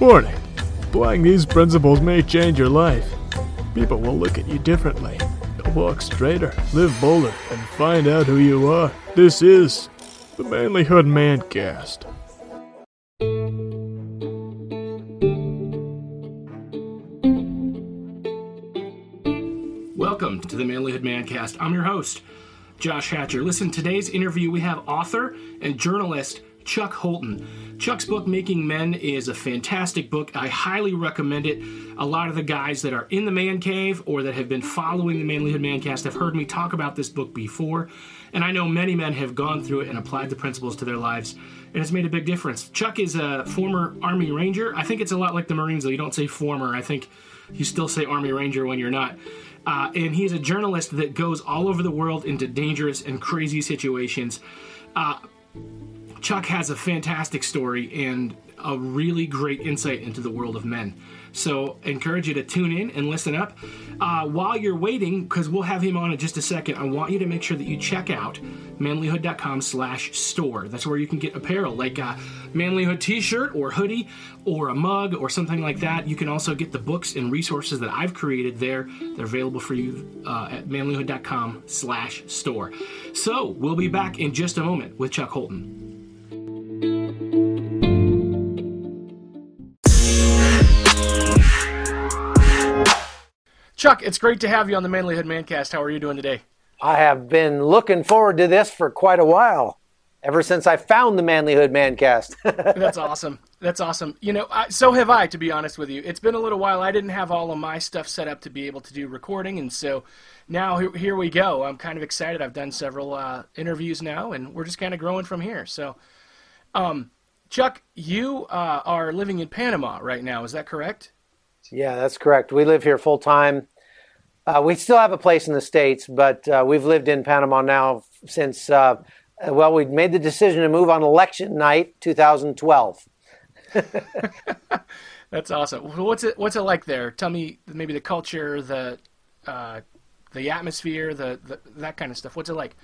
Warning applying these principles may change your life. People will look at you differently. You'll walk straighter, live bolder, and find out who you are. This is the Manlyhood Mancast. Welcome to the Manlyhood Mancast. I'm your host, Josh Hatcher. Listen, today's interview we have author and journalist Chuck Holton. Chuck's book, Making Men, is a fantastic book. I highly recommend it. A lot of the guys that are in the man cave or that have been following the Manlyhood Mancast have heard me talk about this book before, and I know many men have gone through it and applied the principles to their lives, and it's made a big difference. Chuck is a former Army Ranger. I think it's a lot like the Marines, though. You don't say former. I think you still say Army Ranger when you're not. Uh, and he's a journalist that goes all over the world into dangerous and crazy situations. Uh, Chuck has a fantastic story and a really great insight into the world of men. So, encourage you to tune in and listen up. Uh, while you're waiting, because we'll have him on in just a second, I want you to make sure that you check out manlyhood.com slash store. That's where you can get apparel like a manlyhood t-shirt or hoodie or a mug or something like that. You can also get the books and resources that I've created there. They're available for you uh, at manlyhood.com slash store. So, we'll be back in just a moment with Chuck Holton. Chuck, it's great to have you on the Manlyhood Mancast. How are you doing today? I have been looking forward to this for quite a while, ever since I found the Manlyhood Mancast. That's awesome. That's awesome. You know, I, so have I, to be honest with you. It's been a little while. I didn't have all of my stuff set up to be able to do recording, and so now here, here we go. I'm kind of excited. I've done several uh, interviews now, and we're just kind of growing from here. So, um, Chuck, you uh, are living in Panama right now. Is that correct? Yeah, that's correct. We live here full time. Uh, we still have a place in the States, but uh, we've lived in Panama now since, uh, well, we made the decision to move on election night 2012. That's awesome. What's it What's it like there? Tell me maybe the culture, the uh, the atmosphere, the, the that kind of stuff. What's it like?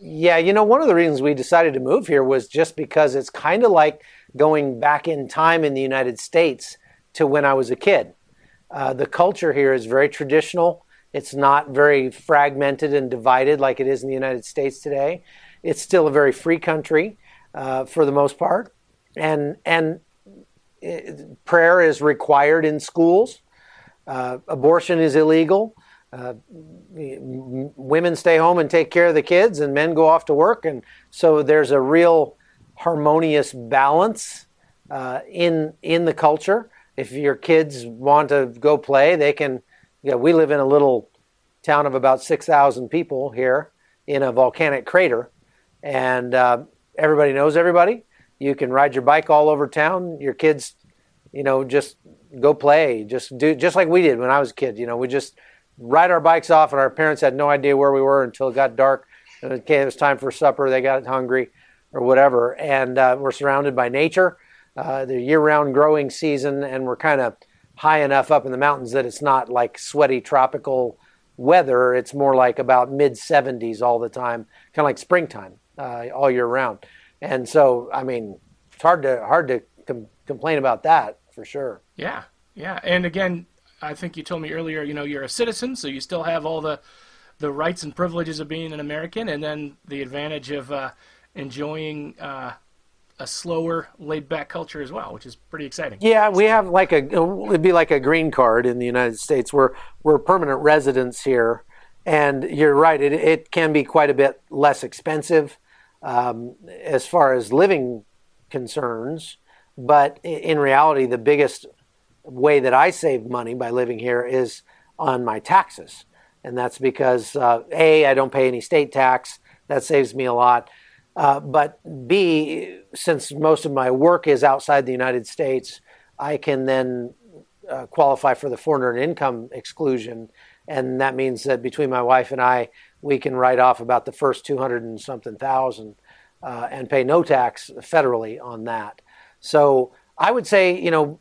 Yeah, you know, one of the reasons we decided to move here was just because it's kind of like going back in time in the United States to when I was a kid. Uh, the culture here is very traditional. It's not very fragmented and divided like it is in the United States today. It's still a very free country uh, for the most part, and and it, uh, prayer is required in schools. Uh, abortion is illegal. Uh, women stay home and take care of the kids, and men go off to work, and so there's a real harmonious balance uh, in in the culture if your kids want to go play, they can. Yeah, we live in a little town of about six thousand people here in a volcanic crater, and uh, everybody knows everybody. You can ride your bike all over town. Your kids, you know, just go play. Just do just like we did when I was a kid. You know, we just ride our bikes off, and our parents had no idea where we were until it got dark. And okay, it was time for supper. They got hungry, or whatever, and uh, we're surrounded by nature uh, the year-round growing season, and we're kind of high enough up in the mountains that it's not like sweaty tropical weather. It's more like about mid 70s all the time, kind of like springtime uh, all year round. And so, I mean, it's hard to hard to com- complain about that for sure. Yeah, yeah. And again, I think you told me earlier, you know, you're a citizen, so you still have all the the rights and privileges of being an American, and then the advantage of uh, enjoying uh, a slower, laid back culture as well, which is pretty exciting. Yeah, we have like a it'd be like a green card in the United States. We're we're permanent residents here, and you're right. It it can be quite a bit less expensive um, as far as living concerns, but in reality, the biggest way that I save money by living here is on my taxes, and that's because uh, a I don't pay any state tax. That saves me a lot uh, but B, since most of my work is outside the United States, I can then uh, qualify for the foreign earned income exclusion. And that means that between my wife and I, we can write off about the first 200 and something thousand uh, and pay no tax federally on that. So I would say, you know,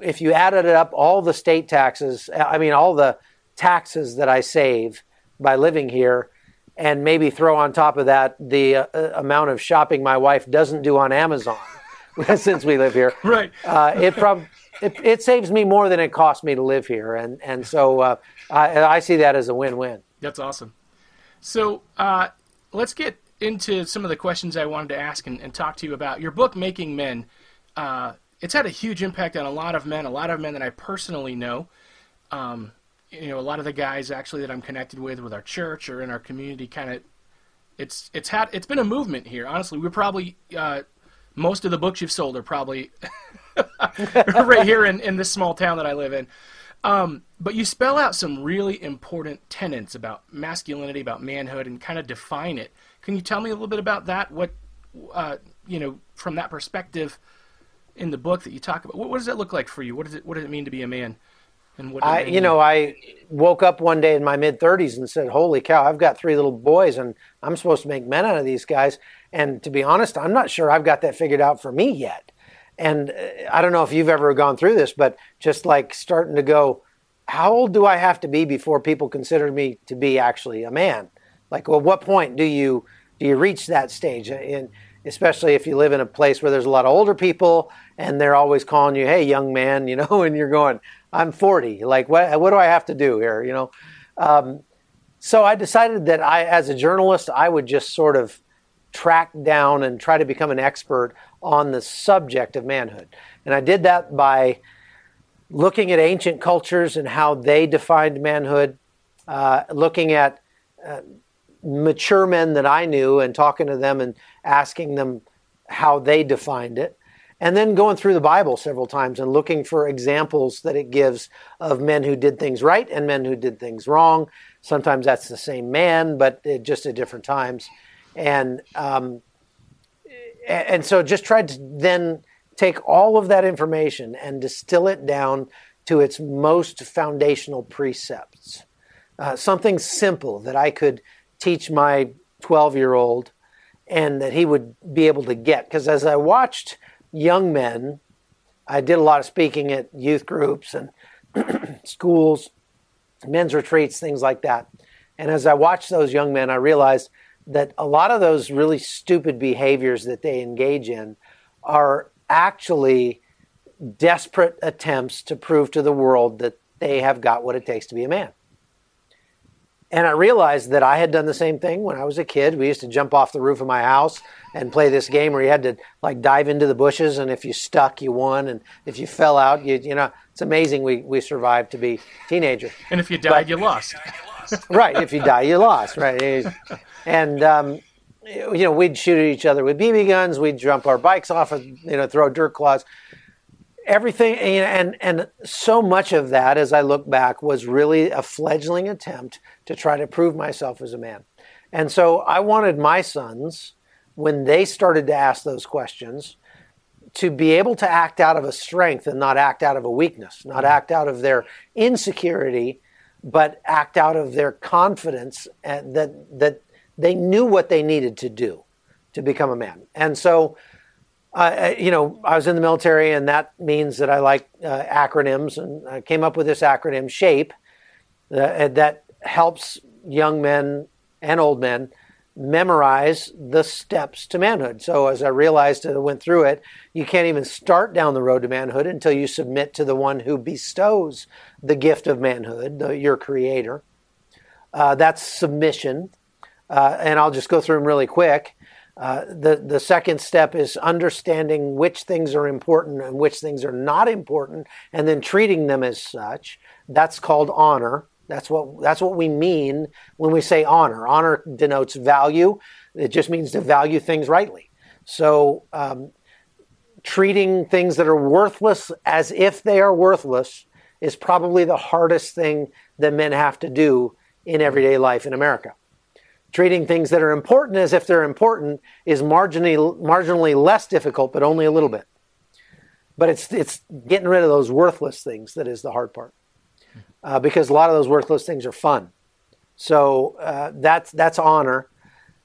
if you added it up, all the state taxes, I mean, all the taxes that I save by living here, and maybe throw on top of that the uh, amount of shopping my wife doesn't do on Amazon, since we live here. Right. Uh, it prob it, it, saves me more than it costs me to live here, and and so uh, I, I, see that as a win-win. That's awesome. So uh, let's get into some of the questions I wanted to ask and, and talk to you about. Your book, Making Men, uh, it's had a huge impact on a lot of men, a lot of men that I personally know. Um, you know, a lot of the guys actually that I'm connected with, with our church or in our community, kind of, it's it's had it's been a movement here. Honestly, we're probably uh, most of the books you've sold are probably right here in, in this small town that I live in. Um, but you spell out some really important tenets about masculinity, about manhood, and kind of define it. Can you tell me a little bit about that? What, uh, you know, from that perspective in the book that you talk about, what, what, does that look like for you? What does it What does it mean to be a man? And what I, you know, I woke up one day in my mid 30s and said, "Holy cow! I've got three little boys, and I'm supposed to make men out of these guys." And to be honest, I'm not sure I've got that figured out for me yet. And uh, I don't know if you've ever gone through this, but just like starting to go, how old do I have to be before people consider me to be actually a man? Like, well, what point do you do you reach that stage? And especially if you live in a place where there's a lot of older people and they're always calling you, "Hey, young man," you know, and you're going, "I'm 40. Like, what what do I have to do here?" You know. Um, so I decided that I, as a journalist, I would just sort of track down and try to become an expert on the subject of manhood. And I did that by looking at ancient cultures and how they defined manhood, uh, looking at uh, mature men that I knew and talking to them and asking them how they defined it. And then going through the Bible several times and looking for examples that it gives of men who did things right and men who did things wrong. Sometimes that's the same man, but just at different times. And um, and so just tried to then take all of that information and distill it down to its most foundational precepts. Uh, something simple that I could teach my 12 year old and that he would be able to get. Because as I watched young men, I did a lot of speaking at youth groups and schools, men's retreats, things like that. And as I watched those young men, I realized that a lot of those really stupid behaviors that they engage in are actually desperate attempts to prove to the world that they have got what it takes to be a man. And I realized that I had done the same thing when I was a kid. We used to jump off the roof of my house and play this game where you had to like dive into the bushes, and if you stuck, you won, and if you fell out, you you know, it's amazing we we survived to be teenagers. And if you died, but, you lost. right. If you die, you lost. Right. And um, you know, we'd shoot at each other with BB guns. We'd jump our bikes off, and you know, throw dirt clods. Everything, and and so much of that, as I look back, was really a fledgling attempt to try to prove myself as a man. And so I wanted my sons, when they started to ask those questions, to be able to act out of a strength and not act out of a weakness, not mm-hmm. act out of their insecurity, but act out of their confidence and that that they knew what they needed to do to become a man. And so, uh, you know, I was in the military, and that means that I like uh, acronyms, and I came up with this acronym SHAPE uh, that helps young men and old men memorize the steps to manhood. So as I realized as I went through it, you can't even start down the road to manhood until you submit to the one who bestows the gift of manhood, the, your creator. Uh, that's submission uh, and I'll just go through them really quick. Uh, the the second step is understanding which things are important and which things are not important, and then treating them as such. That's called honor. That's what that's what we mean when we say honor. Honor denotes value. It just means to value things rightly. So, um, treating things that are worthless as if they are worthless is probably the hardest thing that men have to do in everyday life in America treating things that are important as if they're important is marginally, marginally less difficult, but only a little bit. But it's, it's getting rid of those worthless things that is the hard part. Uh, because a lot of those worthless things are fun. So uh, that's, that's honor.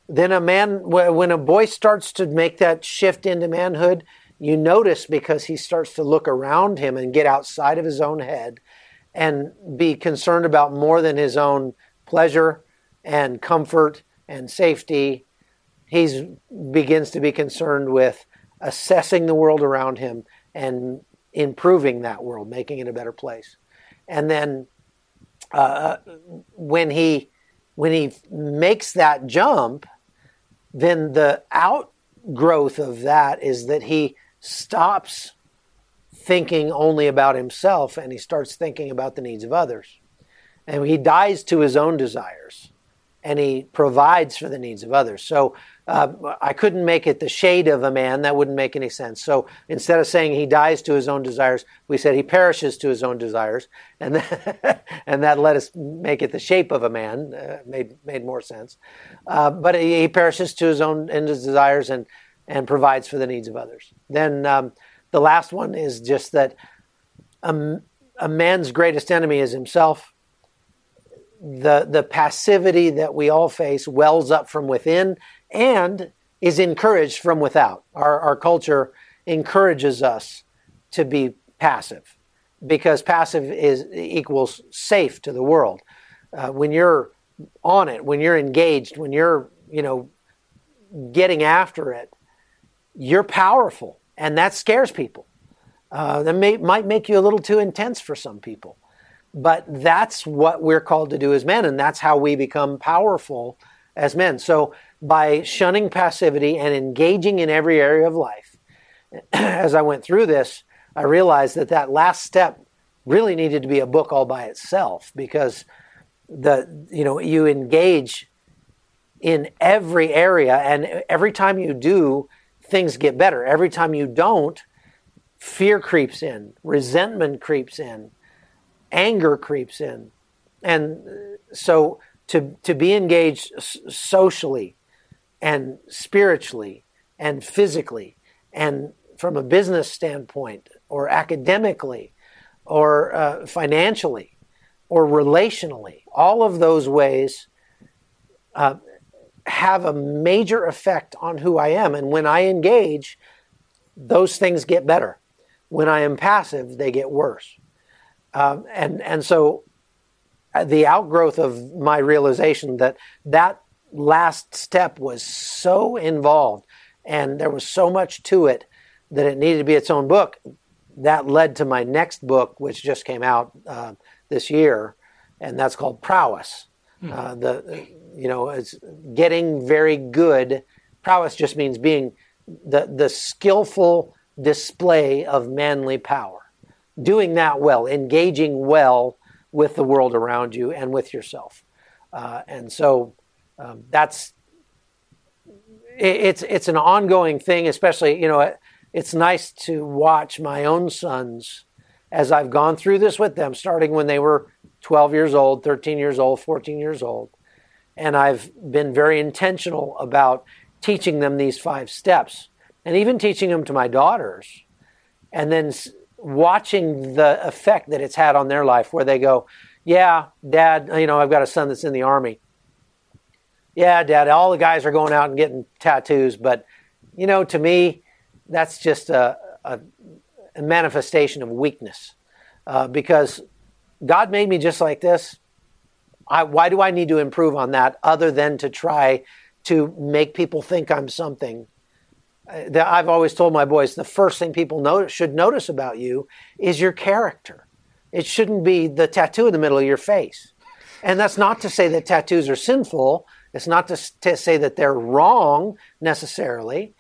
Then a man, when a boy starts to make that shift into manhood, you notice because he starts to look around him and get outside of his own head and be concerned about more than his own pleasure and comfort and safety. He begins to be concerned with assessing the world around him and improving that world, making it a better place. And then uh, when he when he makes that jump, then the outgrowth of that is that he stops thinking only about himself and he starts thinking about the needs of others. And he dies to his own desires and he provides for the needs of others. So uh, I couldn't make it the shade of a man. That wouldn't make any sense. So instead of saying he dies to his own desires, we said he perishes to his own desires, and that, and that let us make it the shape of a man. Uh, made made more sense. Uh, but he, he, perishes to his own and his desires and and provides for the needs of others. Then um, the last one is just that a, a man's greatest enemy is himself the the passivity that we all face wells up from within and is encouraged from without. Our our culture encourages us to be passive because passive is equals safe to the world. Uh, when you're on it, when you're engaged, when you're you know getting after it, you're powerful, and that scares people. Uh, that may, might make you a little too intense for some people. But that's what we're called to do as men, and that's how we become powerful as men. So, by shunning passivity and engaging in every area of life, as I went through this, I realized that that last step really needed to be a book all by itself because the you know you engage in every area and every time you do things get better every time you don't fear creeps in resentment creeps in anger creeps in. And so to, to be engaged socially and spiritually and physically and from a business standpoint or academically or uh, financially or relationally, all of those ways uh, have a major effect on who I am. And when I engage, those things get better. When I am passive, they get worse. Um, and and so uh, the outgrowth of my realization that that last step was so involved and there was so much to it that it needed to be its own book. That led to my next book, which just came out uh, this year, and that's called Prowess. Hmm. Uh, the you know it's getting very good. Prowess just means being the the skillful display of manly power doing that well, engaging well with the world around you and with yourself. Uh, and so um, that's it, it's it's an ongoing thing, especially you know it's nice to watch my own sons as I've gone through this with them, starting when they were 12 years old, 13 years old, 14 years old, and I've been very intentional about teaching them these five steps, and even teaching them to my daughters, and then watching the effect that it's had on their life where they go, Yeah, dad, you know, I've got a son that's in the army. Yeah, dad, all the guys are going out and getting tattoos, but, you know, to me, that's just a, a, a manifestation of weakness uh, because God made me just like this. I, why do I need to improve on that other than to try to make people think I'm something that I've always told my boys the first thing people notice, should notice about you is your character. It shouldn't be the tattoo in the middle of your face. And that's not to say that tattoos are sinful. It's not to, to say that they're wrong necessarily.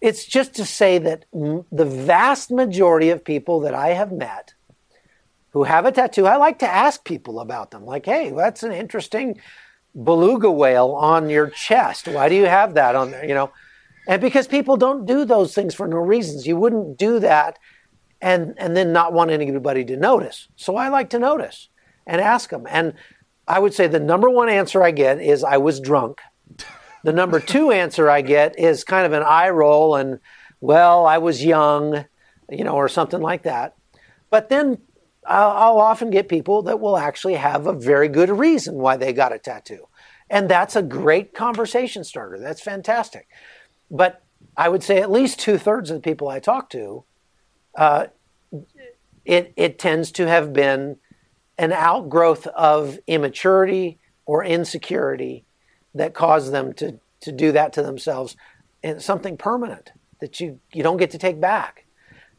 It's just to say that m- the vast majority of people that I have met who have a tattoo, I like to ask people about them. Like, hey, that's an interesting beluga whale on your chest. Why do you have that on there? You know, and because people don't do those things for no reasons. You wouldn't do that and, and then not want anybody to notice. So I like to notice and ask them. And I would say the number one answer I get is I was drunk. The number two answer I get is kind of an eye roll and, well, I was young, you know, or something like that. But then I'll, I'll often get people that will actually have a very good reason why they got a tattoo. And that's a great conversation starter. That's fantastic. But I would say at least two thirds of the people I talk to, uh, it, it tends to have been an outgrowth of immaturity or insecurity that caused them to, to do that to themselves and something permanent. that you, you don't get to take back.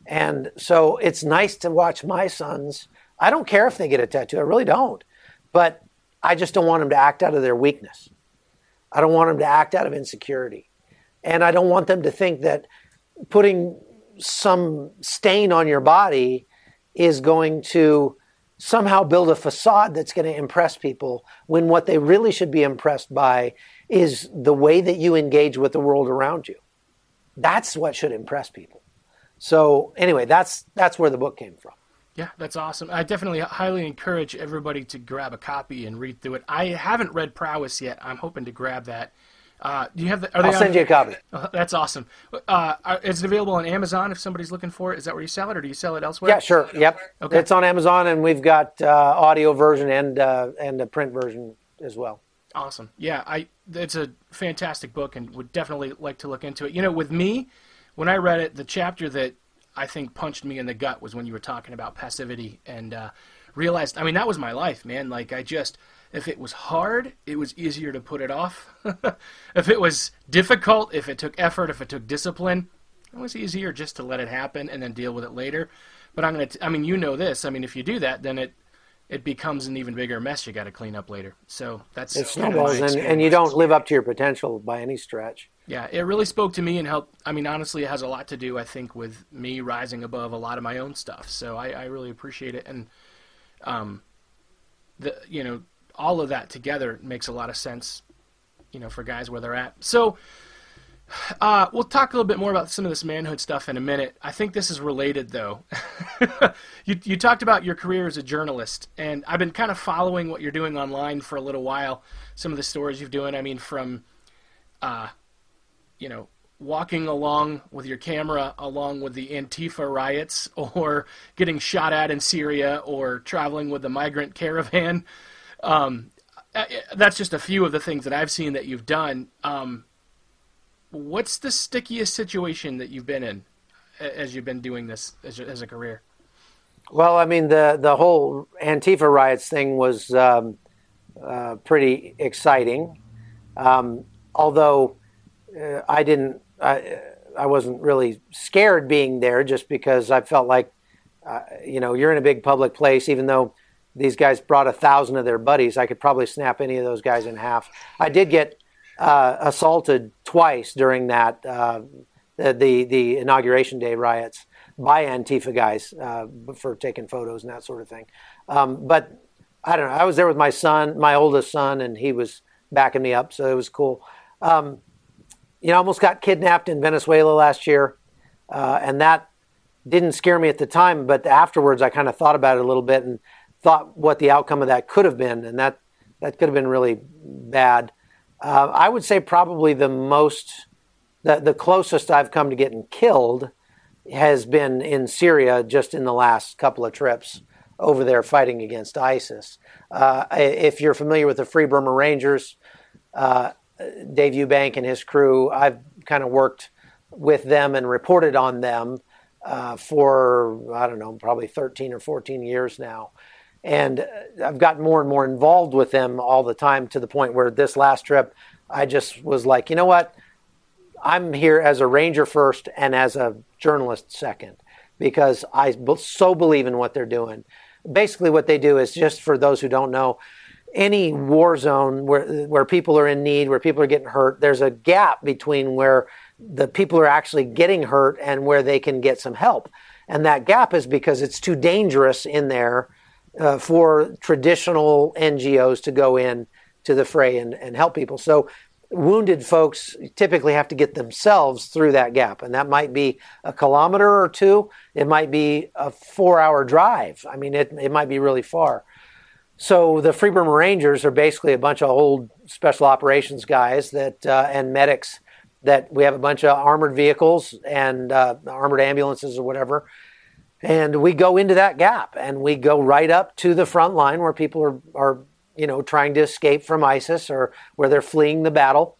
And so it's nice to watch my sons. I don't care if they get a tattoo, I really don't. But I just don't want them to act out of their weakness. I don't want them to act out of insecurity. And I don't want them to think that putting some stain on your body is going to somehow build a facade that's going to impress people when what they really should be impressed by is the way that you engage with the world around you. That's what should impress people. So anyway, that's that's where the book came from. Yeah, that's awesome. I definitely highly encourage everybody to grab a copy and read through it. I haven't read Prowess yet. I'm hoping to grab that. Uh, do you have the? I'll send you a copy. Oh, that's awesome. Uh, is it available on Amazon if somebody's looking for it? Is that where you sell it, or do you sell it elsewhere? Yeah, sure. Yep. Okay. It's on Amazon, and we've got uh, audio version and uh, and a print version as well. Awesome. Yeah, I. It's a fantastic book, and would definitely like to look into it. You know, with me, when I read it, the chapter that I think punched me in the gut was when you were talking about passivity and uh, realized. I mean, that was my life, man. Like I just if it was hard, it was easier to put it off. if it was difficult, if it took effort, if it took discipline, it was easier just to let it happen and then deal with it later. But I'm gonna. T- I mean, you know this. I mean, if you do that, then it it becomes an even bigger mess you got to clean up later. So that's it snowballs, and, and you don't live up to your potential by any stretch. Yeah, it really spoke to me and helped. I mean, honestly, it has a lot to do, I think, with me rising above a lot of my own stuff. So I, I really appreciate it, and um, the you know all of that together makes a lot of sense, you know, for guys where they're at. So, uh, we'll talk a little bit more about some of this manhood stuff in a minute. I think this is related, though. you, you talked about your career as a journalist, and I've been kind of following what you're doing online for a little while. Some of the stories you've doing, I mean, from, uh, you know, walking along with your camera along with the Antifa riots, or getting shot at in Syria, or traveling with the migrant caravan. Um, uh, that's just a few of the things that I've seen that you've done. Um, what's the stickiest situation that you've been in as you've been doing this as, as a career? Well, I mean, the the whole Antifa riots thing was um, uh, pretty exciting. Um, although uh, I didn't, I, I wasn't really scared being there, just because I felt like, uh, you know, you're in a big public place, even though these guys brought a thousand of their buddies. I could probably snap any of those guys in half. I did get uh, assaulted twice during that uh, the, the, inauguration day riots by Antifa guys uh, for taking photos and that sort of thing. Um, but I don't know. I was there with my son, my oldest son, and he was backing me up, so it was cool. Um, you know, I almost got kidnapped in Venezuela last year, uh, and that didn't scare me at the time, but afterwards I kind of thought about it a little bit and thought what the outcome of that could have been, and that that could have been really bad. Uh, I would say probably the most, the, the closest I've come to getting killed has been in Syria just in the last couple of trips over there fighting against ISIS. Uh, if you're familiar with the Free Burma Rangers, uh, Dave Eubank and his crew, I've kind of worked with them and reported on them uh, for, I don't know, probably 13 or 14 years now and uh, I've gotten more and more involved with them all the time to the point where this last trip, I just was like, you know what? I'm here as a ranger first and as a journalist second because I so believe in what they're doing. Basically, what they do is just for those who don't know, any war zone where where people are in need, where people are getting hurt, there's a gap between where the people are actually getting hurt and where they can get some help. And that gap is because it's too dangerous in there uh, for traditional NGOs to go in to the fray and, and help people. So wounded folks typically have to get themselves through that gap. And that might be a kilometer or two. It might be a four hour drive. I mean, it, it might be really far. So the Free Burma Rangers are basically a bunch of old special operations guys that uh, and medics that we have a bunch of armored vehicles and uh, armored ambulances or whatever and we go into that gap and we go right up to the front line where people are, are you know, trying to escape from ISIS or where they're fleeing the battle.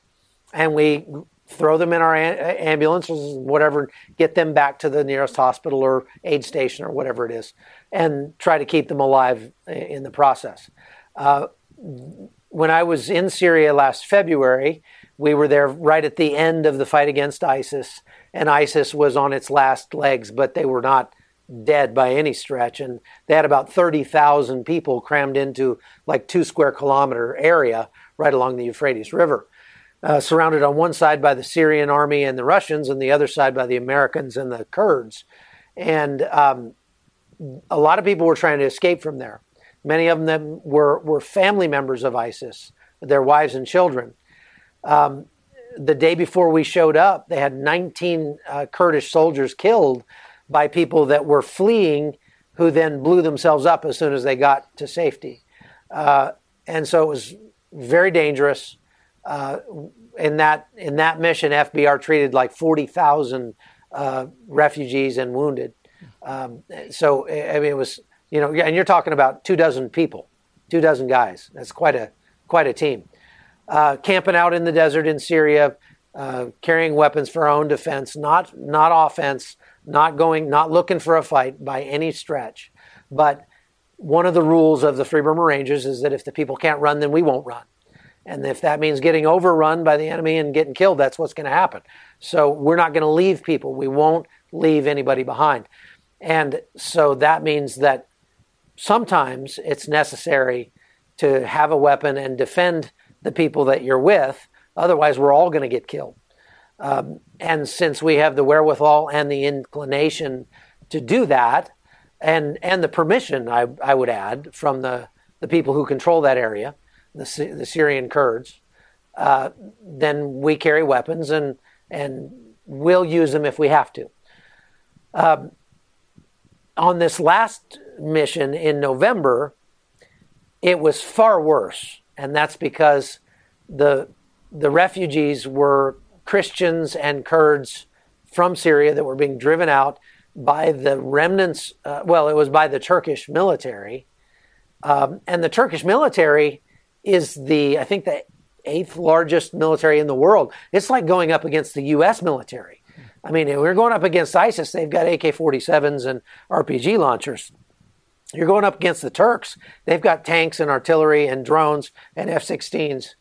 And we throw them in our ambulances, whatever, get them back to the nearest hospital or aid station or whatever it is, and try to keep them alive in the process. Uh, when I was in Syria last February, we were there right at the end of the fight against ISIS, and ISIS was on its last legs, but they were not dead by any stretch. And they had about 30,000 people crammed into like two square kilometer area right along the Euphrates River, uh, surrounded on one side by the Syrian army and the Russians, and the other side by the Americans and the Kurds. And um, a lot of people were trying to escape from there. Many of them were, were family members of ISIS, their wives and children. Um, the day before we showed up, they had 19 uh, Kurdish soldiers killed by people that were fleeing who then blew themselves up as soon as they got to safety. Uh, and so it was very dangerous. Uh, in that in that mission, FBR treated like 40,000 uh, refugees and wounded. Um, so I mean, it was you know, and you're talking about two dozen people, two dozen guys. That's quite a quite a team. Uh, camping out in the desert in Syria, uh, carrying weapons for our own defense, not not offense, not going, not looking for a fight by any stretch. But one of the rules of the Free Burma Rangers is that if the people can't run, then we won't run. And if that means getting overrun by the enemy and getting killed, that's what's going to happen. So we're not going to leave people. We won't leave anybody behind. And so that means that sometimes it's necessary to have a weapon and defend the people that you're with. Otherwise, we're all going to get killed. Um, and since we have the wherewithal and the inclination to do that, and and the permission, I, I would add, from the, the people who control that area, the, the Syrian Kurds, uh, then we carry weapons and and we'll use them if we have to. Um, on this last mission in November, it was far worse, and that's because the the refugees were Christians and Kurds from Syria that were being driven out by the remnants. Uh, well, it was by the Turkish military, um, and the Turkish military is the I think the eighth largest military in the world. It's like going up against the U.S. military. I mean, we're going up against ISIS. They've got AK-47s and RPG launchers. You're going up against the Turks. They've got tanks and artillery and drones and F-16s,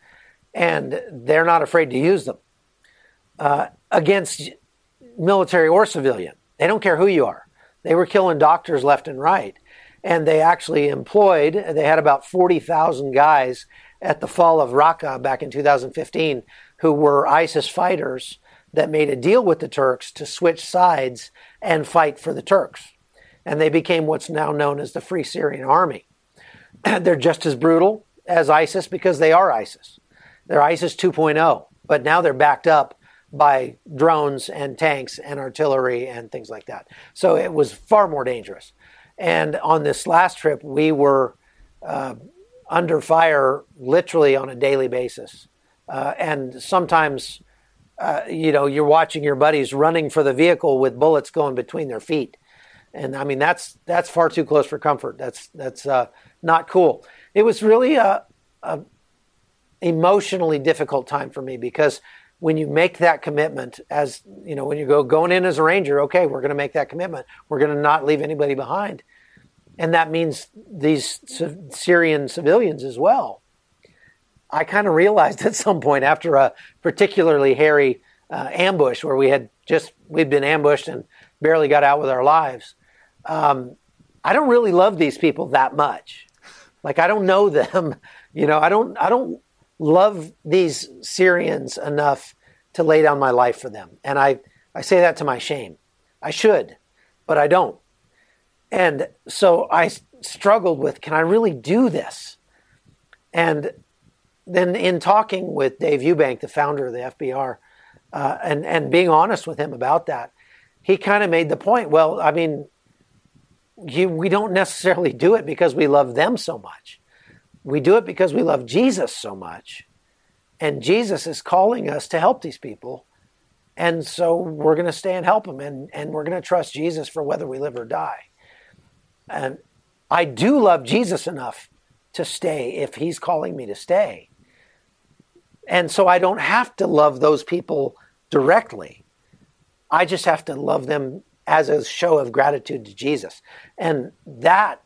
and they're not afraid to use them uh, against military or civilian. They don't care who you are. They were killing doctors left and right. And they actually employed, they had about 40,000 guys at the fall of Raqqa back in 2015 who were ISIS fighters that made a deal with the Turks to switch sides and fight for the Turks. And they became what's now known as the Free Syrian Army. They're just as brutal as ISIS because they are ISIS. They're ISIS 2.0, but now they're backed up by drones and tanks and artillery and things like that. So it was far more dangerous. And on this last trip, we were uh, under fire literally on a daily basis. Uh, and sometimes, uh, you know, you're watching your buddies running for the vehicle with bullets going between their feet. And I mean, that's that's far too close for comfort. That's that's uh, not cool. It was really a, a emotionally difficult time for me because when you make that commitment as you know when you go going in as a ranger okay we're going to make that commitment. We're going to not leave anybody behind. And that means these syrian civilians as well. I kind of realized at some point after a particularly hairy uh, ambush where we had just we'd been ambushed and barely got out with our lives um, i don't really love these people that much. Like i don't know them. You know i don't i don't love these Syrians enough to lay down my life for them. And I, I say that to my shame. I should, but I don't. And so I struggled with can I really do this? And then in talking with Dave Eubank, the founder of the FBR, uh, and, and being honest with him about that, he kind of made the point well, I mean, you, we don't necessarily do it because we love them so much. We do it because we love Jesus so much. And Jesus is calling us to help these people. And so we're going to stay and help them. And, and we're going to trust Jesus for whether we live or die. And I do love Jesus enough to stay if he's calling me to stay. And so I don't have to love those people directly. I just have to love them as a show of gratitude to Jesus. And that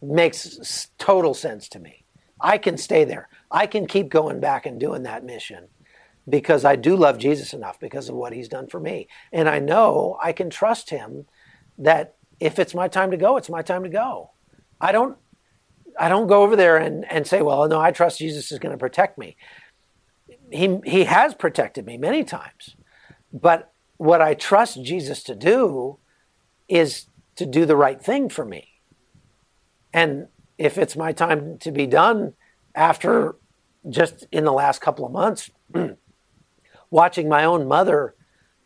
makes total sense to me. I can stay there. I can keep going back and doing that mission because I do love Jesus enough because of what he's done for me. And I know I can trust him that if it's my time to go, it's my time to go. I don't I don't go over there and, and say, well, no, I trust Jesus is going to protect me. He, he has protected me many times. But what I trust Jesus to do is to do the right thing for me. And if it's my time to be done after just in the last couple of months, watching my own mother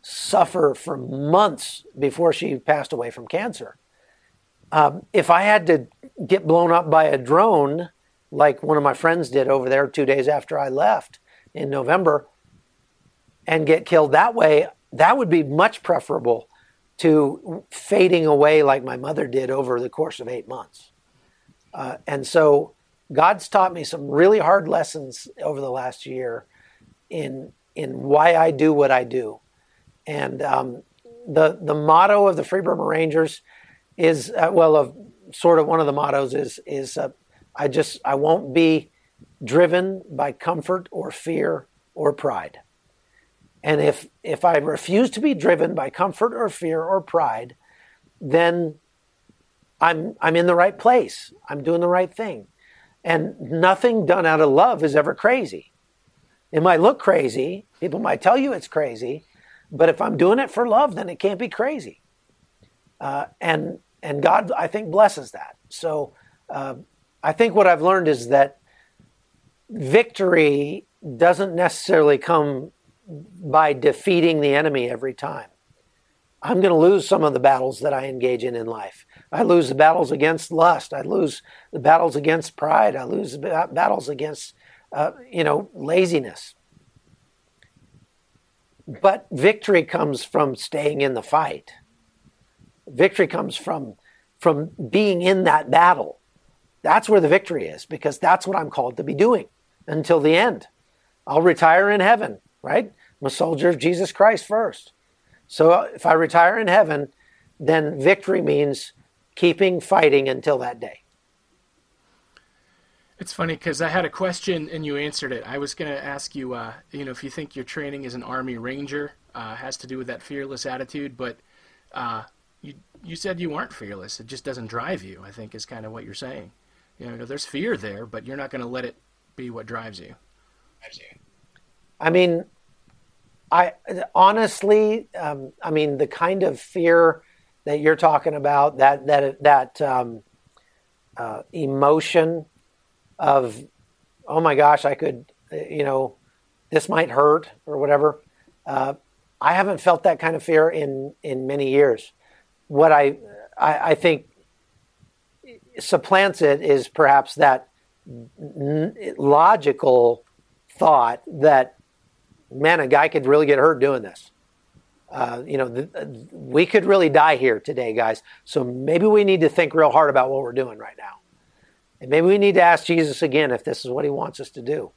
suffer for months before she passed away from cancer. Um, if I had to get blown up by a drone, like one of my friends did over there two days after I left in November, and get killed that way, that would be much preferable to fading away like my mother did over the course of eight months. Uh, and so God's taught me some really hard lessons over the last year in in why I do what I do. And um, the the motto of the Free Burma Rangers is uh, well, of sort of one of the mottos is is uh, I just I won't be driven by comfort or fear or pride. And if if I refuse to be driven by comfort or fear or pride, then I'm I'm in the right place. I'm doing the right thing. And nothing done out of love is ever crazy. It might look crazy. People might tell you it's crazy, but if I'm doing it for love, then it can't be crazy. Uh, and and God, I think, blesses that. So uh, I think what I've learned is that victory doesn't necessarily come by defeating the enemy every time. I'm going to lose some of the battles that I engage in in life. I lose the battles against lust. I lose the battles against pride. I lose the battles against uh, you know, laziness. But victory comes from staying in the fight. Victory comes from from being in that battle. That's where the victory is because that's what I'm called to be doing until the end. I'll retire in heaven, right? I'm a soldier of Jesus Christ first. So if I retire in heaven, then victory means keeping fighting until that day. It's funny because I had a question and you answered it. I was going to ask you, uh, you know, if you think your training as an Army Ranger uh, has to do with that fearless attitude, but uh, you you said you aren't fearless. It just doesn't drive you. I think is kind of what you're saying. You know, there's fear there, but you're not going to let it be what drives you. I mean, I honestly, um, I mean, the kind of fear that you're talking about, that that that um, uh, emotion of, oh my gosh, I could, you know, this might hurt or whatever. Uh, I haven't felt that kind of fear in in many years. What I I, I think supplants it is perhaps that n- logical thought that man, a guy could really get hurt doing this. Uh, you know, th- we could really die here today, guys. So maybe we need to think real hard about what we're doing right now. And maybe we need to ask Jesus again if this is what he wants us to do.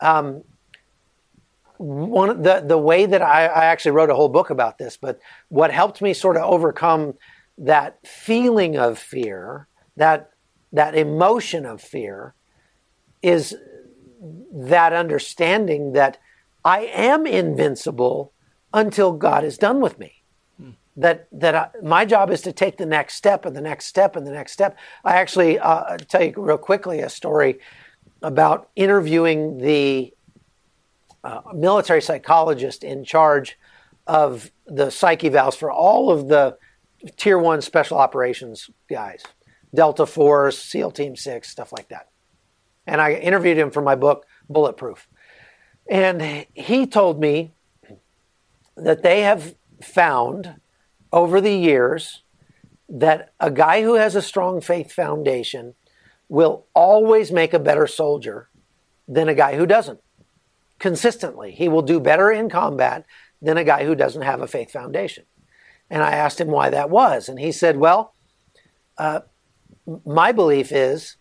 Um, one the the way that I, I actually wrote a whole book about this, but what helped me sort of overcome that feeling of fear, that that emotion of fear, is that understanding that I am invincible until God is done with me that that I, my job is to take the next step and the next step and the next step. I actually uh, tell you real quickly a story about interviewing the uh, military psychologist in charge of the psych evals for all of the tier one special operations guys, Delta Force, SEAL Team Six, stuff like that. And I interviewed him for my book Bulletproof, and he told me that they have found over the years that a guy who has a strong faith foundation will always make a better soldier than a guy who doesn't. Consistently, he will do better in combat than a guy who doesn't have a faith foundation. And I asked him why that was. And he said, Well, uh, my belief is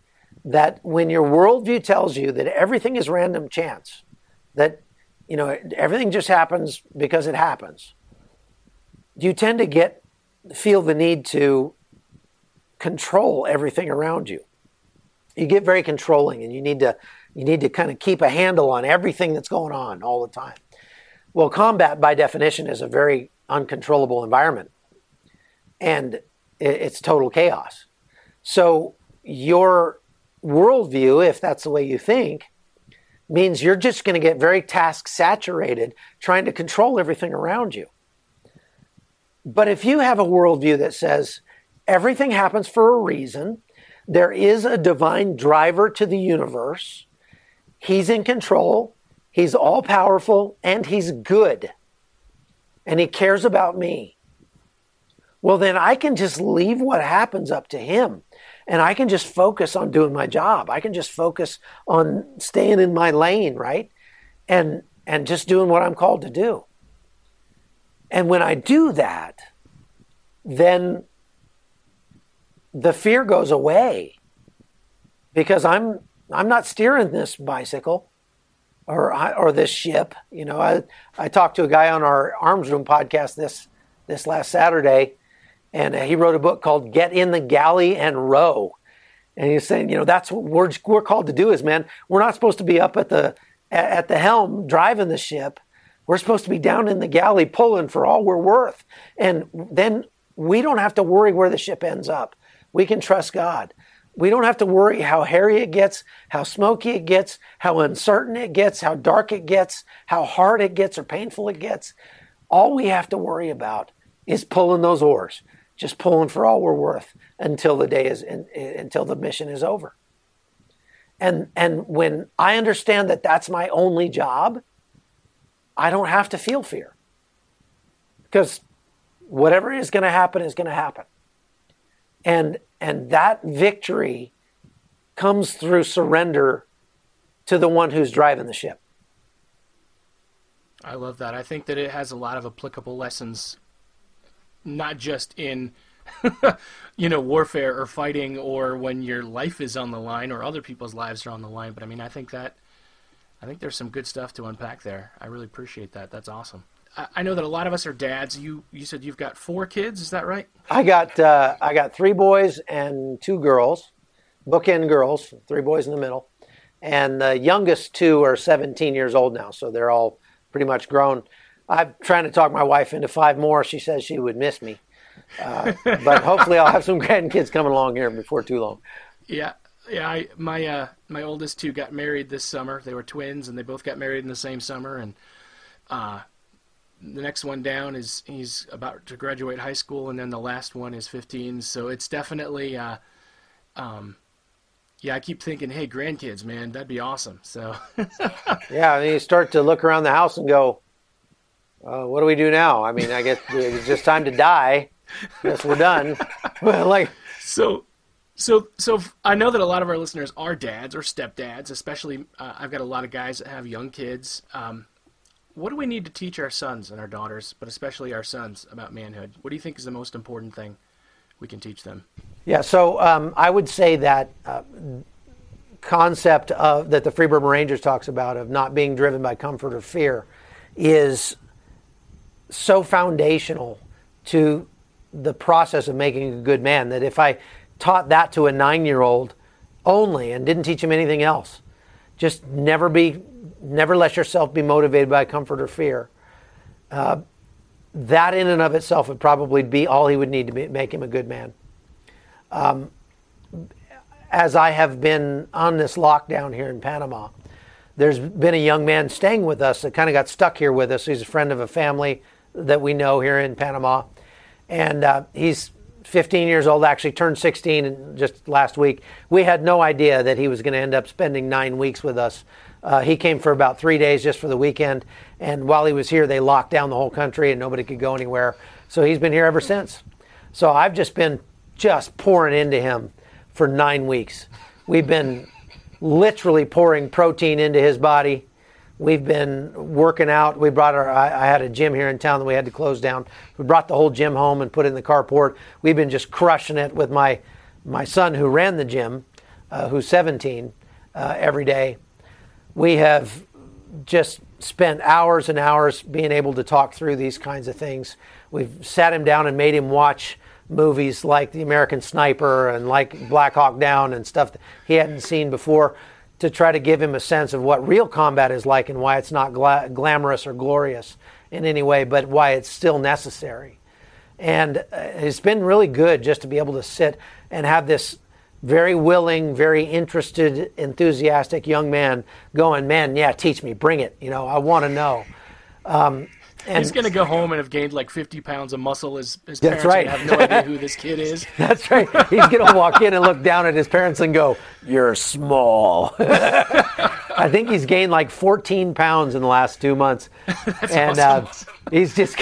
that when your worldview tells you that everything is random chance, that you know everything just happens because it happens, you tend to get feel the need to control everything around you. You get very controlling and you need to You need to kind of keep a handle on everything that's going on all the time. Well, combat, by definition, is a very uncontrollable environment, and it's total chaos. So, your worldview, if that's the way you think, means you're just going to get very task saturated trying to control everything around you. But if you have a worldview that says everything happens for a reason, there is a divine driver to the universe, he's in control, he's all powerful, and he's good, and he cares about me. Well, then I can just leave what happens up to him and I can just focus on doing my job. I can just focus on staying in my lane, right? And and just doing what I'm called to do. And when I do that, then the fear goes away because I'm I'm not steering this bicycle or or this ship. You know, I I talked to a guy on our arms room podcast this this last Saturday and uh, he wrote a book called Get in the Galley and Row. And he's saying, you know, that's what we're, we're called to do is, man, we're not supposed to be up at the, at the helm driving the ship. We're supposed to be down in the galley pulling for all we're worth. And then we don't have to worry where the ship ends up. We can trust God. We don't have to worry how hairy it gets, how smoky it gets, how uncertain it gets, how dark it gets, how hard it gets or painful it gets. All we have to worry about is pulling those oars just pulling for all we're worth until the day is in, until the mission is over. And and when I understand that that's my only job, I don't have to feel fear. Because whatever is going to happen is going to happen. And and that victory comes through surrender to the one who's driving the ship. I love that. I think that it has a lot of applicable lessons not just in you know warfare or fighting or when your life is on the line or other people's lives are on the line. But i mean i think that i think there's some good stuff to unpack there. I really appreciate that. That's awesome. I, know that a lot of us are dads. You you said you've got four kids. Is that right? I got uh, i got three boys and two girls bookend girls three boys in the middle. And the youngest two are 17 years old now. So they're all pretty much grown I'm trying to talk my wife into five more. She says she would miss me. Uh, but hopefully, I'll have some grandkids coming along here before too long. Yeah, yeah. I, my uh, my oldest two got married this summer. They were twins, and they both got married in the same summer. And uh, the next one down is he's about to graduate high school, and then the last one is 15. So it's definitely, uh, um, yeah. I keep thinking, hey, grandkids, man, that'd be awesome. So yeah, and you start to look around the house and go, uh, what do we do now? I mean, I guess it's just time to die. Guess we're done. like so, so, so I know that a lot of our listeners are dads or stepdads. Especially, uh, I've got a lot of guys that have young kids. Um, what do we need to teach our sons and our daughters, but especially our sons, about manhood? What do you think is the most important thing we can teach them? Yeah, so um, I would say that uh, concept of that the Free Burma Rangers talks about of not being driven by comfort or fear is so foundational to the process of making a good man that if I taught that to a nine year old only and didn't teach him anything else, just never be, never let yourself be motivated by comfort or fear. Uh, that in and of itself would probably be all he would need to be, make him a good man. Um, as I have been on this lockdown here in Panama, there's been a young man staying with us that kind of got stuck here with us. He's a friend of a family that we know here in Panama. And uh, he's 15 years old, actually turned 16 just last week. We had no idea that he was going to end up spending nine weeks with us. Uh, he came for about three days just for the weekend. And while he was here, they locked down the whole country and nobody could go anywhere. So he's been here ever since. So I've just been just pouring into him for nine weeks. We've been literally pouring protein into his body We've been working out. We brought our, I, I, had a gym here in town that we had to close down. We brought the whole gym home and put it in the carport. We've been just crushing it with my, my son who ran the gym, uh, who's 17, uh, every day. We have just spent hours and hours being able to talk through these kinds of things. We've sat him down and made him watch movies like The American Sniper and like Black Hawk Down and stuff he hadn't seen before to try to give him a sense of what real combat is like and why it's not gla- glamorous or glorious in any way, but why it's still necessary. And uh, it's been really good just to be able to sit and have this very willing, very interested, enthusiastic young man going, man, yeah, teach me, bring it. You know, I want to know. Um, and he's going to go home and have gained like 50 pounds of muscle. His, his parents right. have no idea who this kid is. That's right. He's going to walk in and look down at his parents and go, You're small. I think he's gained like 14 pounds in the last two months. and awesome. uh, he's just,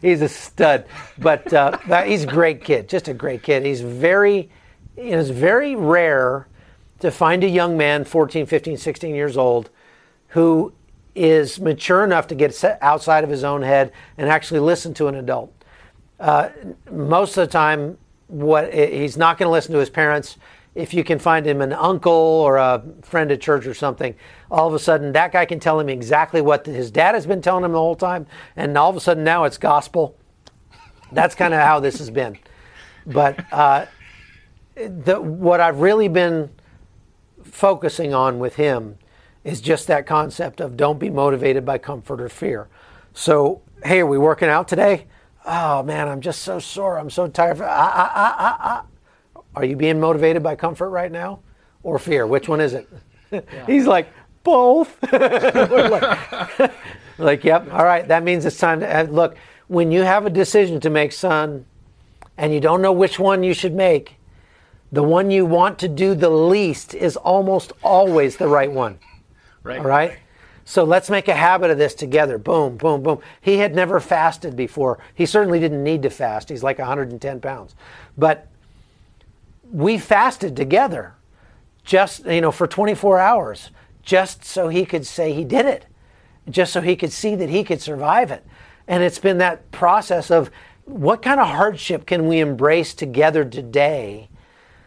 he's a stud. But uh, he's a great kid, just a great kid. He's very, it's very rare to find a young man, 14, 15, 16 years old, who is mature enough to get outside of his own head and actually listen to an adult. Uh, most of the time, what he's not going to listen to his parents. If you can find him an uncle or a friend at church or something, all of a sudden that guy can tell him exactly what his dad has been telling him the whole time, and all of a sudden now it's gospel. That's kind of how this has been. But uh, the, what I've really been focusing on with him is just that concept of don't be motivated by comfort or fear. So, hey, are we working out today? Oh man, I'm just so sore. I'm so tired. Ah, ah, ah, ah, ah. Are you being motivated by comfort right now or fear? Which one is it? Yeah. He's like, both. like, like, yep, all right, that means it's time to look. When you have a decision to make, son, and you don't know which one you should make, the one you want to do the least is almost always the right one. Right. All right. So let's make a habit of this together. Boom, boom, boom. He had never fasted before. He certainly didn't need to fast. He's like 110 pounds. But we fasted together just, you know, for 24 hours, just so he could say he did it, just so he could see that he could survive it. And it's been that process of what kind of hardship can we embrace together today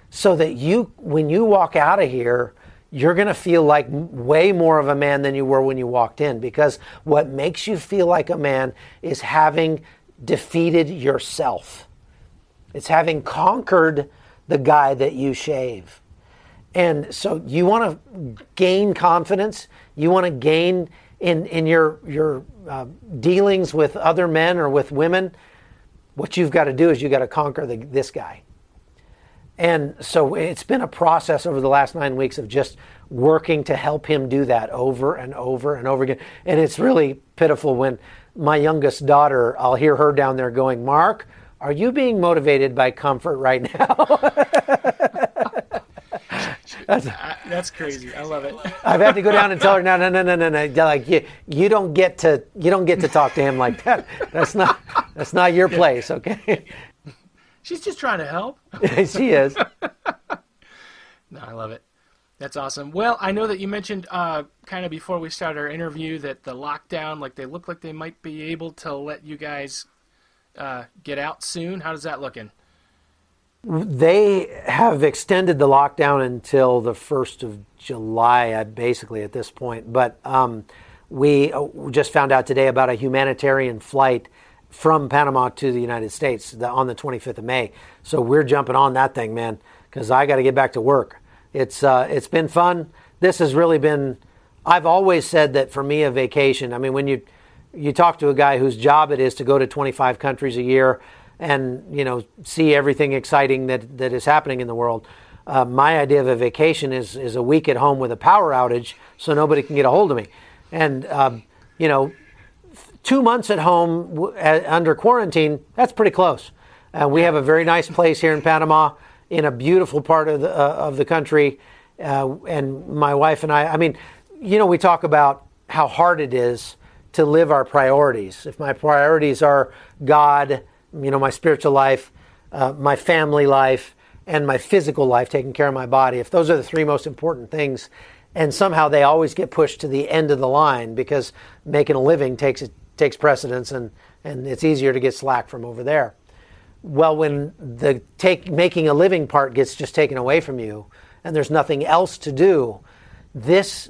so that you, when you walk out of here, you're going to feel like way more of a man than you were when you walked in because what makes you feel like a man is having defeated yourself. It's having conquered the guy that you shave. And so you want to gain confidence, you want to gain in, in your, your uh, dealings with other men or with women. What you've got to do is you've got to conquer the, this guy. And so it's been a process over the last nine weeks of just working to help him do that over and over and over again. And it's really pitiful when my youngest daughter, I'll hear her down there going, Mark, are you being motivated by comfort right now? that's, that's, crazy. I love it. I've had to go down and tell her, no, no, no, no, no, no. Like you, you don't get to, you don't get to talk to him like that. That's not, that's not your place. Okay. She's just trying to help. she is. no, I love it. That's awesome. Well, I know that you mentioned uh, kind of before we started our interview that the lockdown, like they look like they might be able to let you guys uh, get out soon. How does that looking? They have extended the lockdown until the first of July, basically at this point. But um, we uh, just found out today about a humanitarian flight from Panama to the United States on the 25th of May. So we're jumping on that thing, man, because I got to get back to work. It's uh, it's been fun. This has really been. I've always said that for me, a vacation. I mean, when you you talk to a guy whose job it is to go to 25 countries a year and you know see everything exciting that that is happening in the world. Uh, my idea of a vacation is is a week at home with a power outage, so nobody can get a hold of me. And um, you know, two months at home w- under quarantine, that's pretty close. Uh, we have a very nice place here in Panama, in a beautiful part of the, uh, of the country. Uh, and my wife and I, I mean, you know, we talk about how hard it is to live our priorities. If my priorities are God, you know, my spiritual life, uh, my family life, and my physical life, taking care of my body, if those are the three most important things, and somehow they always get pushed to the end of the line because making a living takes takes precedence and, and it's easier to get slack from over there. Well, when the take, making a living part gets just taken away from you and there's nothing else to do, this,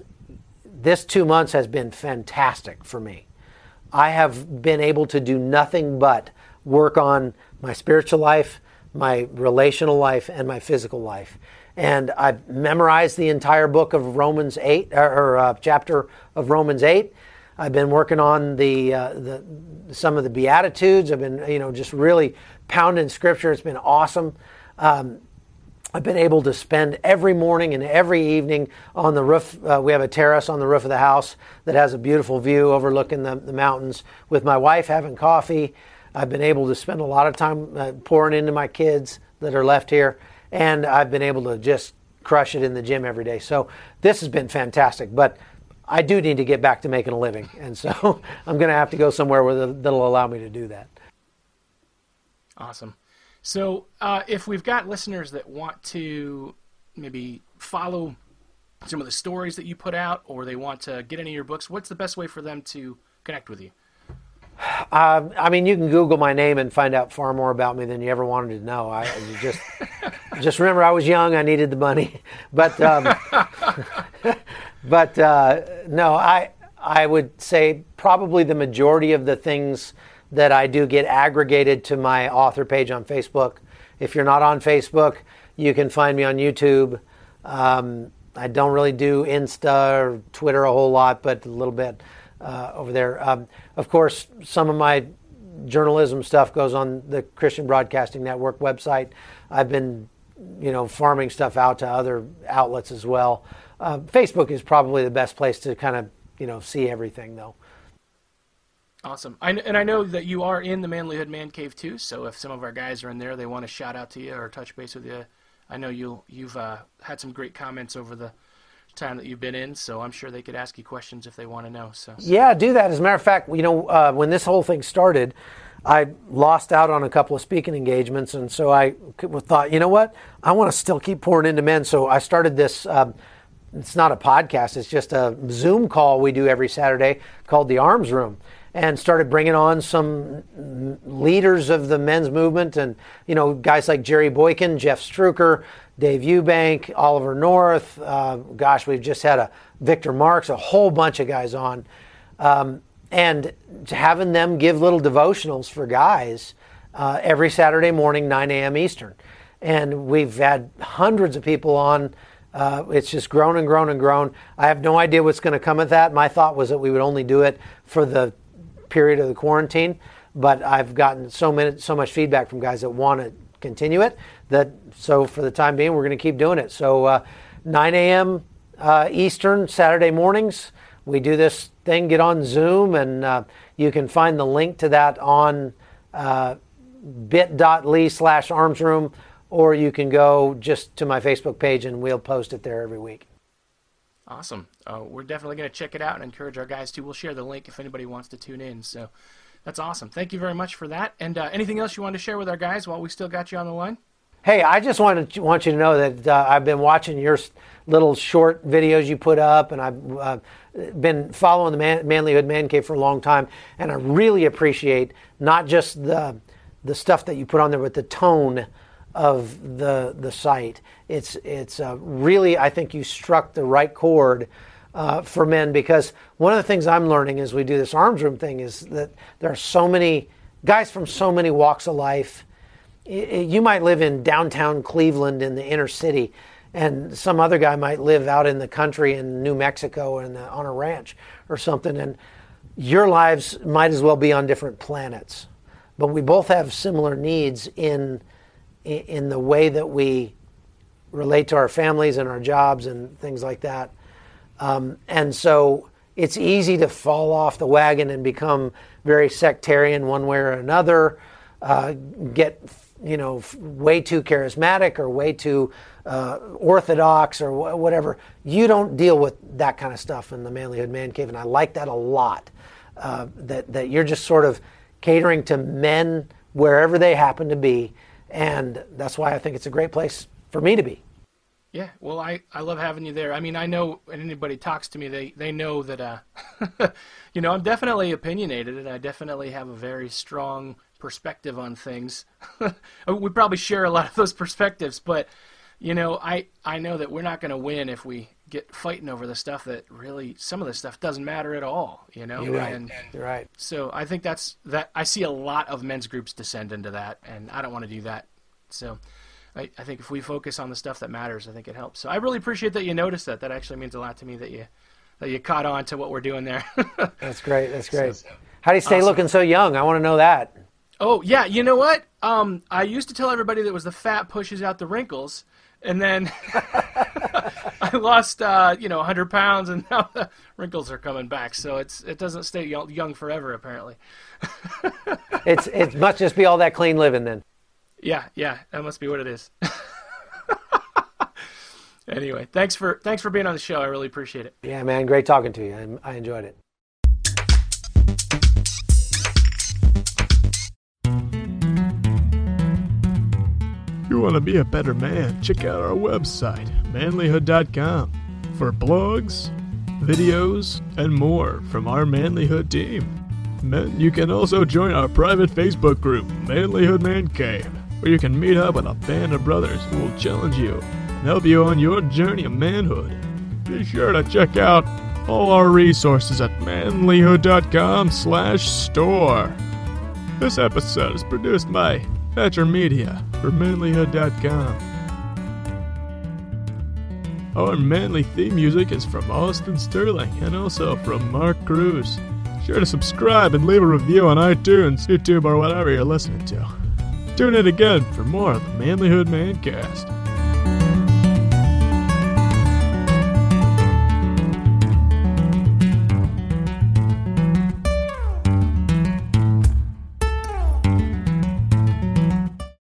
this two months has been fantastic for me. I have been able to do nothing but work on my spiritual life, my relational life, and my physical life. And I've memorized the entire book of Romans 8, or, or uh, chapter of Romans 8. I've been working on the, uh, the some of the Beatitudes. I've been, you know, just really pounding scripture. It's been awesome. Um, I've been able to spend every morning and every evening on the roof. Uh, we have a terrace on the roof of the house that has a beautiful view overlooking the, the mountains with my wife having coffee. I've been able to spend a lot of time uh, pouring into my kids that are left here, and I've been able to just crush it in the gym every day. So this has been fantastic. But I do need to get back to making a living, and so I'm going to have to go somewhere where that'll allow me to do that. Awesome. So, uh, if we've got listeners that want to maybe follow some of the stories that you put out, or they want to get any of your books, what's the best way for them to connect with you? Um, I mean, you can Google my name and find out far more about me than you ever wanted to know. I just just remember I was young, I needed the money, but um, but uh, no, I I would say probably the majority of the things that I do get aggregated to my author page on Facebook. If you're not on Facebook, you can find me on YouTube. Um, I don't really do Insta or Twitter a whole lot, but a little bit uh, over there. Um, of course, some of my journalism stuff goes on the Christian Broadcasting Network website. I've been, you know, farming stuff out to other outlets as well. Uh, Facebook is probably the best place to kind of, you know, see everything, though. Awesome. I, and I know that you are in the Manlyhood Man Cave too. So if some of our guys are in there, they want to shout out to you or touch base with you. I know you you've uh, had some great comments over the time that you've been in, so I'm sure they could ask you questions if they want to know. So yeah, do that. As a matter of fact, you know, uh, when this whole thing started, I lost out on a couple of speaking engagements, and so I thought, you know what, I want to still keep pouring into men. So I started this. Um, it's not a podcast; it's just a Zoom call we do every Saturday called the Arms Room and started bringing on some leaders of the men's movement and you know guys like Jerry Boykin, Jeff Struecker, Dave Eubank, Oliver North. Uh, gosh, we've just had a Victor Marx, a whole bunch of guys on, um, and having them give little devotionals for guys uh, every Saturday morning, 9 a.m. Eastern, and we've had hundreds of people on. Uh, it's just grown and grown and grown. I have no idea what's going to come of that. My thought was that we would only do it for the period of the quarantine, but I've gotten so many, so much feedback from guys that want to continue it that so for the time being we're going to keep doing it. So uh, 9 a.m. Uh, Eastern Saturday mornings we do this thing. Get on Zoom and uh, you can find the link to that on uh, bit.ly slash arms room or you can go just to my Facebook page and we'll post it there every week. Awesome. Uh, we're definitely going to check it out and encourage our guys to. We'll share the link if anybody wants to tune in. So that's awesome. Thank you very much for that. And uh, anything else you want to share with our guys while we still got you on the line? Hey, I just wanted to, want you to know that uh, I've been watching your little short videos you put up, and I've uh, been following the Man, Manlyhood Man Cave for a long time, and I really appreciate not just the the stuff that you put on there, but the tone of the the site. It's it's uh, really I think you struck the right chord uh, for men because one of the things I'm learning as we do this arms room thing is that there are so many guys from so many walks of life. You might live in downtown Cleveland in the inner city, and some other guy might live out in the country in New Mexico and on a ranch or something, and your lives might as well be on different planets. But we both have similar needs in in the way that we relate to our families and our jobs and things like that. Um, and so it's easy to fall off the wagon and become very sectarian one way or another, uh, get you know way too charismatic or way too uh, orthodox or wh- whatever. You don't deal with that kind of stuff in the Manlyhood Man Cave, and I like that a lot. Uh, that that you're just sort of catering to men wherever they happen to be and that's why I think it's a great place for me to be. Yeah, well, I, I love having you there. I mean, I know when anybody talks to me, they, they know that, uh, you know, I'm definitely opinionated and I definitely have a very strong perspective on things. we probably share a lot of those perspectives, but, you know, I, I know that we're not going to win if we get fighting over the stuff that really, some of the stuff doesn't matter at all, you know? You're right. And, You're right. So I think that's, that I see a lot of men's groups descend into that, and I don't want to do that So I, I think if we focus on the stuff that matters, I think it helps. So I really appreciate that you noticed that. That actually means a lot to me that you that you caught on to what we're doing there. That's great. That's great. So, How do you stay awesome. looking so young? I want to know that. Oh yeah, you know what? Um, I used to tell everybody that was the fat pushes out the wrinkles, and then I lost uh, you know 100 pounds, and now the wrinkles are coming back. So it's it doesn't stay young forever apparently. it's it must just be all that clean living then. Yeah, yeah, that must be what it is. anyway, thanks for thanks for being on the show. I really appreciate it. Yeah, man, great talking to you. I, I enjoyed it. you want to be a better man, check out our website, manlyhood.com, for blogs, videos, and more from our Manlyhood team. Men, you can also join our private Facebook group, Manlyhood Man Cave, where you can meet up with a band of brothers who will challenge you and help you on your journey of manhood. Be sure to check out all our resources at manlyhood.com slash store. This episode is produced by Thatcher Media for manlyhood.com. Our manly theme music is from Austin Sterling and also from Mark Cruz. Sure to subscribe and leave a review on iTunes, YouTube, or whatever you're listening to. Tune in again for more of the Manlyhood Mancast.